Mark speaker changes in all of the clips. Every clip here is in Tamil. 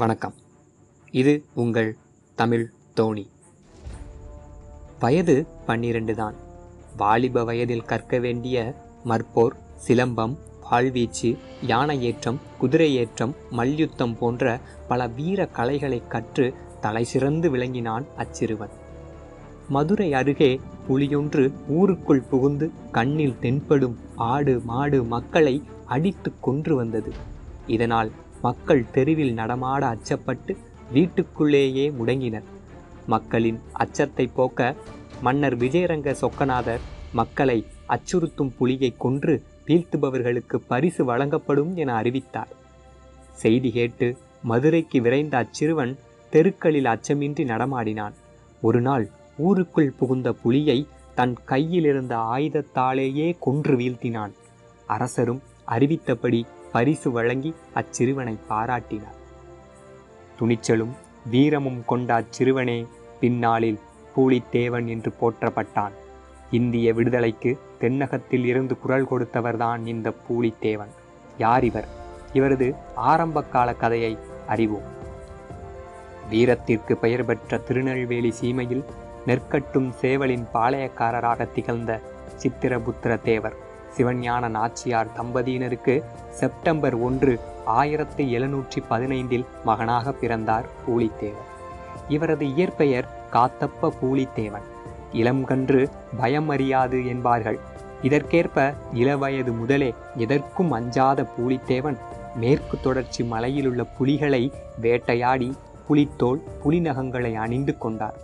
Speaker 1: வணக்கம். இது உங்கள் தமிழ் தோணி வயது பன்னிரண்டு தான். வாலிப வயதில் கற்க வேண்டிய மற்போர் சிலம்பம் வாழ்வீச்சு யானை ஏற்றம் குதிரை ஏற்றம் மல்யுத்தம் போன்ற பல வீர கலைகளை கற்று தலை சிறந்து விளங்கினான் அச்சிறுவன். மதுரை அருகே புலியொன்று ஊருக்குள் புகுந்து கண்ணில் தென்படும் ஆடு மாடு மக்களை அடித்து கொன்று வந்தது. இதனால் மக்கள் தெருவில் நடமாட அச்சப்பட்டு வீட்டுக்குள்ளேயே முடங்கினர். மக்களின் அச்சத்தை போக்க மன்னர் விஜயரங்க சொக்கநாதர் மக்களை அச்சுறுத்தும் புலியை கொன்று வீழ்த்துபவர்களுக்கு பரிசு வழங்கப்படும் என அறிவித்தார். செய்தி கேட்டு மதுரைக்கு விரைந்த அச்சிறுவன் தெருக்களில் அச்சமின்றி நடமாடினான். ஒரு நாள் ஊருக்குள் புகுந்த புலியை தன் கையிலிருந்த ஆயுதத்தாலேயே கொன்று வீழ்த்தினான். அரசரும் அறிவித்தபடி பரிசு வழங்கி அச்சிறுவனை பாராட்டினார். துணிச்சலும் வீரமும் கொண்ட அச்சிறுவனே பின்னாளில் பூலித்தேவன் என்று போற்றப்பட்டான். இந்திய விடுதலைக்கு தென்னகத்தில் இருந்து குரல் கொடுத்தவர்தான் இந்த பூலித்தேவன். யார் இவர்? இவரது ஆரம்பகால கதையை அறிவோம். வீரத்திற்கு பெயர் பெற்ற திருநெல்வேலி சீமையில் நெற்கட்டும் சேவலின் பாளையக்காரராக திகழ்ந்த சித்திரபுத்திர தேவர் சிவஞான நாச்சியார் தம்பதியினருக்கு செப்டம்பர் ஒன்று ஆயிரத்தி எழுநூற்றி பதினைந்தில் மகனாக பிறந்தார் பூலித்தேவர். இவரது இயற்பெயர் காத்தப்ப பூலித்தேவன். இளம்கன்று பயமறியாது என்பார்கள். இதற்கேற்ப இளவயது முதலே எதற்கும் அஞ்சாத பூலித்தேவன் மேற்கு தொடர்ச்சி மலையிலுள்ள புலிகளை வேட்டையாடி புலித்தோல் புலிநகங்களை அணிந்து கொண்டார்.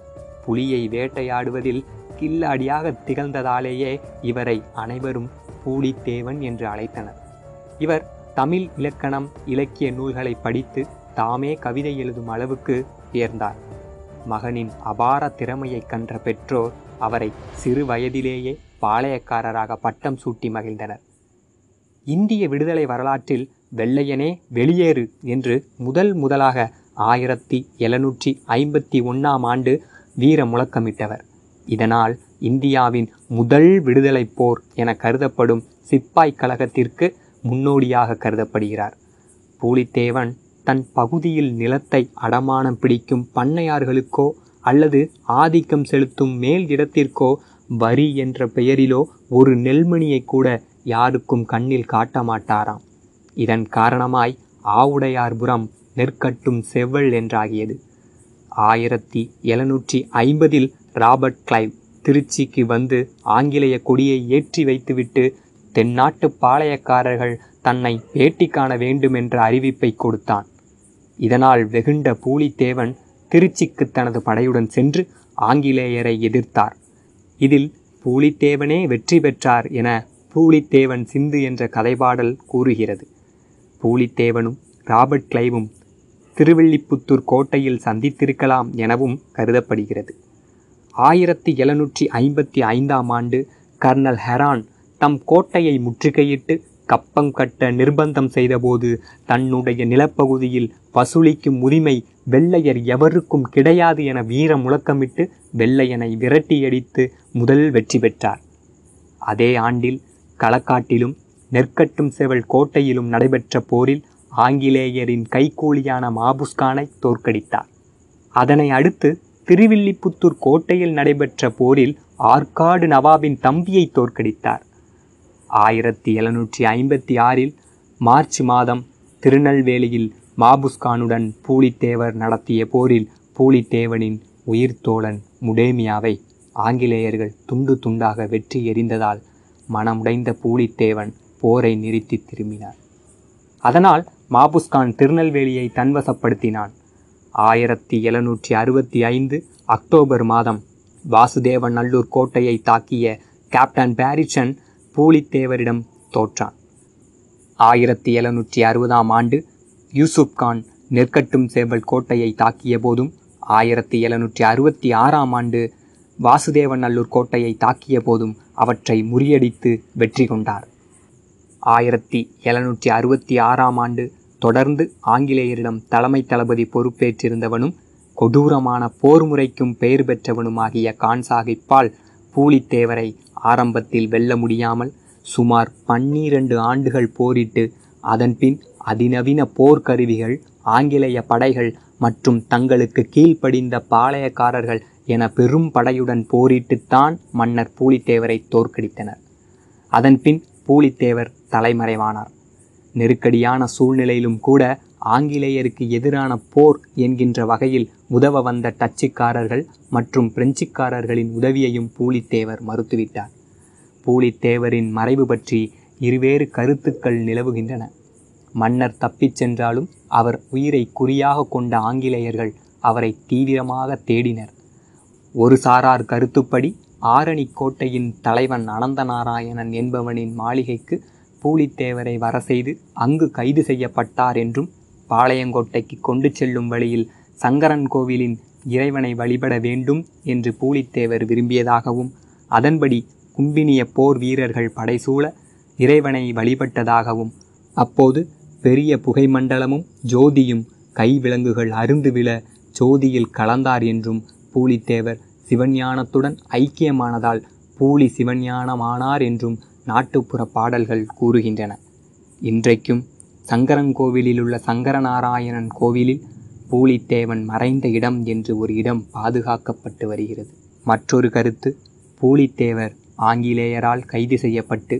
Speaker 1: புலியை வேட்டையாடுவதில் கில்லாடியாக திகழ்ந்ததாலேயே இவரை அனைவரும் பூலித்தேவன் என்று அழைத்தனர். இவர் தமிழ் இலக்கணம் இலக்கிய நூல்களை படித்து தாமே கவிதை எழுதும் அளவுக்கு உயர்ந்தார். மகனின் அபார திறமையை கன்ற பெற்றோர் அவரை சிறு வயதிலேயே பாளையக்காரராக பட்டம் சூட்டி மகிழ்ந்தனர். இந்திய விடுதலை வரலாற்றில் வெள்ளையனே வெளியேறு என்று முதல் முதலாக ஆயிரத்தி எழுநூற்றி ஐம்பத்தி ஒன்றாம் ஆண்டு வீர முழக்கமிட்டவர் இதனால் இந்தியாவின் முதல் விடுதலை போர் என கருதப்படும் சிப்பாய் கழகத்திற்கு முன்னோடியாக கருதப்படுகிறார். பூலித்தேவன் தன் பகுதியில் நிலத்தை அடமானம் பிடிக்கும் பண்ணையார்களுக்கோ அல்லது ஆதிக்கம் செலுத்தும் மேல் இடத்திற்கோ வரி என்ற பெயரிலோ ஒரு நெல்மணியை கூட யாருக்கும் கண்ணில் காட்ட மாட்டாராம். இதன் காரணமாய் ஆவுடையார்புரம் நெற்கட்டும் செவ்வல் என்றாகியது. ஆயிரத்தி எழுநூற்றி ஐம்பதில் ராபர்ட் கிளைவ் திருச்சிக்கு வந்து ஆங்கிலேய கொடியை ஏற்றி வைத்துவிட்டு தென்னாட்டு பாளையக்காரர்கள் தன்னை பேட்டி காண வேண்டும் என்ற அறிவிப்பை கொடுத்தான். இதனால் வெகுண்ட பூலித்தேவன் திருச்சிக்கு தனது படையுடன் சென்று ஆங்கிலேயரை எதிர்த்தார். இதில் பூலித்தேவனே வெற்றி பெற்றார் என பூலித்தேவன் சிந்து என்ற கதைபாடல் கூறுகிறது. பூலித்தேவனும் ராபர்ட் கிளைவும் திருவில்லிபுத்தூர் கோட்டையில் சந்தித்திருக்கலாம் எனவும் கருதப்படுகிறது. ஆயிரத்தி எழுநூற்றி ஐம்பத்தி ஐந்தாம் ஆண்டு கர்னல் ஹெரான் தம் கோட்டையை முற்றுகையிட்டு கப்பம் கட்ட நிர்பந்தம் செய்தபோது தன்னுடைய நிலப்பகுதியில் வசூலிக்கும் உரிமை வெள்ளையர் எவருக்கும் கிடையாது என வீர முழக்கமிட்டு வெள்ளையனை விரட்டியடித்து முதல் வெற்றி பெற்றார். அதே ஆண்டில் களக்காட்டிலும் நெற்கட்டும் செவல் கோட்டையிலும் நடைபெற்ற போரில் ஆங்கிலேயரின் கைக்கூலியான மாபுஸ்கானை தோற்கடித்தார். அதனை அடுத்து திருவில்லிபுத்தூர் கோட்டையில் நடைபெற்ற போரில் ஆற்காடு நவாபின் தம்பியை தோற்கடித்தார். ஆயிரத்தி எழுநூற்றி ஐம்பத்தி ஆறில் மார்ச் மாதம் திருநெல்வேலியில் மாபுஸ்கானுடன் பூலித்தேவர் நடத்திய போரில் பூலித்தேவனின் உயிர்த்தோழன் முடேமியாவை ஆங்கிலேயர்கள் துண்டு துண்டாக வெற்றி எறிந்ததால் மனமுடைந்த பூலித்தேவன் போரை நிறுத்தி திரும்பினார். அதனால் மாபுஸ்கான் திருநெல்வேலியை தன்வசப்படுத்தினான். ஆயிரத்தி எழுநூற்றி அறுபத்தி ஐந்து அக்டோபர் மாதம். வாசுதேவன் நல்லூர் கோட்டையை தாக்கிய கேப்டன் பாரிச்சன் பூலித்தேவரிடம் தோற்றான். ஆயிரத்தி எழுநூற்றி அறுபதாம் ஆண்டு யூசுப் கான் நெற்கட்டும் சேவல் கோட்டையை தாக்கிய போதும் ஆயிரத்தி எழுநூற்றி அறுபத்தி ஆறாம் ஆண்டு வாசுதேவன் நல்லூர் கோட்டையை தாக்கிய போதும் அவற்றை முறியடித்து வெற்றி கொண்டார். ஆயிரத்தி எழுநூற்றி அறுபத்தி ஆறாம் ஆண்டு தொடர்ந்து ஆங்கிலேயரிடம் தலைமை தளபதி பொறுப்பேற்றிருந்தவனும் கொடூரமான போர் முறைக்கும் பெயர் பெற்றவனுமாகிய கான்சாகிப்பால் பூலித்தேவரை ஆரம்பத்தில் வெல்ல முடியாமல் சுமார் பன்னிரண்டு ஆண்டுகள் போரிட்டு அதன்பின் அதிநவீன போர்க்கருவிகள் ஆங்கிலேய படைகள் மற்றும் தங்களுக்கு கீழ்ப்படிந்த பாளையக்காரர்கள் என பெரும் படையுடன் போரிட்டுத்தான் மன்னர் பூலித்தேவரை தோற்கடித்தனர். அதன்பின் பூலித்தேவர் தலைமறைவானார். நெருக்கடியான சூழ்நிலையிலும் கூட ஆங்கிலேயருக்கு எதிரான போர் என்கின்ற வகையில் உதவ வந்த டச்சுக்காரர்கள் மற்றும் பிரெஞ்சுக்காரர்களின் உதவியையும் பூலித்தேவர் மறுத்துவிட்டார். பூலித்தேவரின் மறைவு பற்றி இருவேறு கருத்துக்கள் நிலவுகின்றன. மன்னர் தப்பிச் சென்றாலும் அவர் உயிரை குறியாக கொண்ட ஆங்கிலேயர்கள் அவரை தீவிரமாக தேடினர். ஒரு சாரார் கருத்துப்படி ஆரணி கோட்டையின் தலைவன் அனந்தநாராயணன் என்பவனின் மாளிகைக்கு பூலித்தேவரை வர செய்து அங்கு கைது செய்யப்பட்டார் என்றும் பாளையங்கோட்டைக்கு கொண்டு செல்லும் வழியில் சங்கரன் கோவிலின் இறைவனை வழிபட வேண்டும் என்று பூலித்தேவர் விரும்பியதாகவும் அதன்படி கும்பினிய போர் வீரர்கள் படைசூழ இறைவனை வழிபட்டதாகவும் அப்போது பெரிய புகைமண்டலமும் ஜோதியும் கைவிலங்குகள் அருந்து விழ ஜோதியில் கலந்தார் என்றும் பூலித்தேவர் சிவஞானத்துடன் ஐக்கியமானதால் பூலி சிவஞானமானார் என்றும் நாட்டுப்புற பாடல்கள் கூறுகின்றன. இன்றைக்கும் சங்கரன்கோவிலில் உள்ள சங்கரநாராயணன் கோவிலில் பூலித்தேவன் மறைந்த இடம் என்று ஒரு இடம் பாதுகாக்கப்பட்டு வருகிறது. மற்றொரு கருத்து பூலித்தேவர் ஆங்கிலேயரால் கைது செய்யப்பட்டு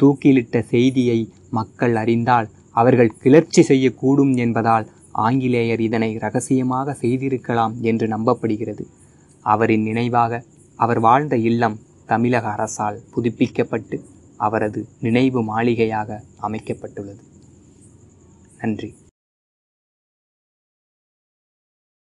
Speaker 1: தூக்கிலிட்ட செய்தியை மக்கள் அறிந்தால் அவர்கள் கிளர்ச்சி செய்யக்கூடும் என்பதால் ஆங்கிலேயர் இதனை ரகசியமாக செய்திருக்கலாம் என்று நம்பப்படுகிறது. அவரின் நினைவாக அவர் வாழ்ந்த இல்லம் தமிழக அரசால் புதுப்பிக்கப்பட்டு அவரது நினைவு மாளிகையாக அமைக்கப்பட்டுள்ளது. நன்றி.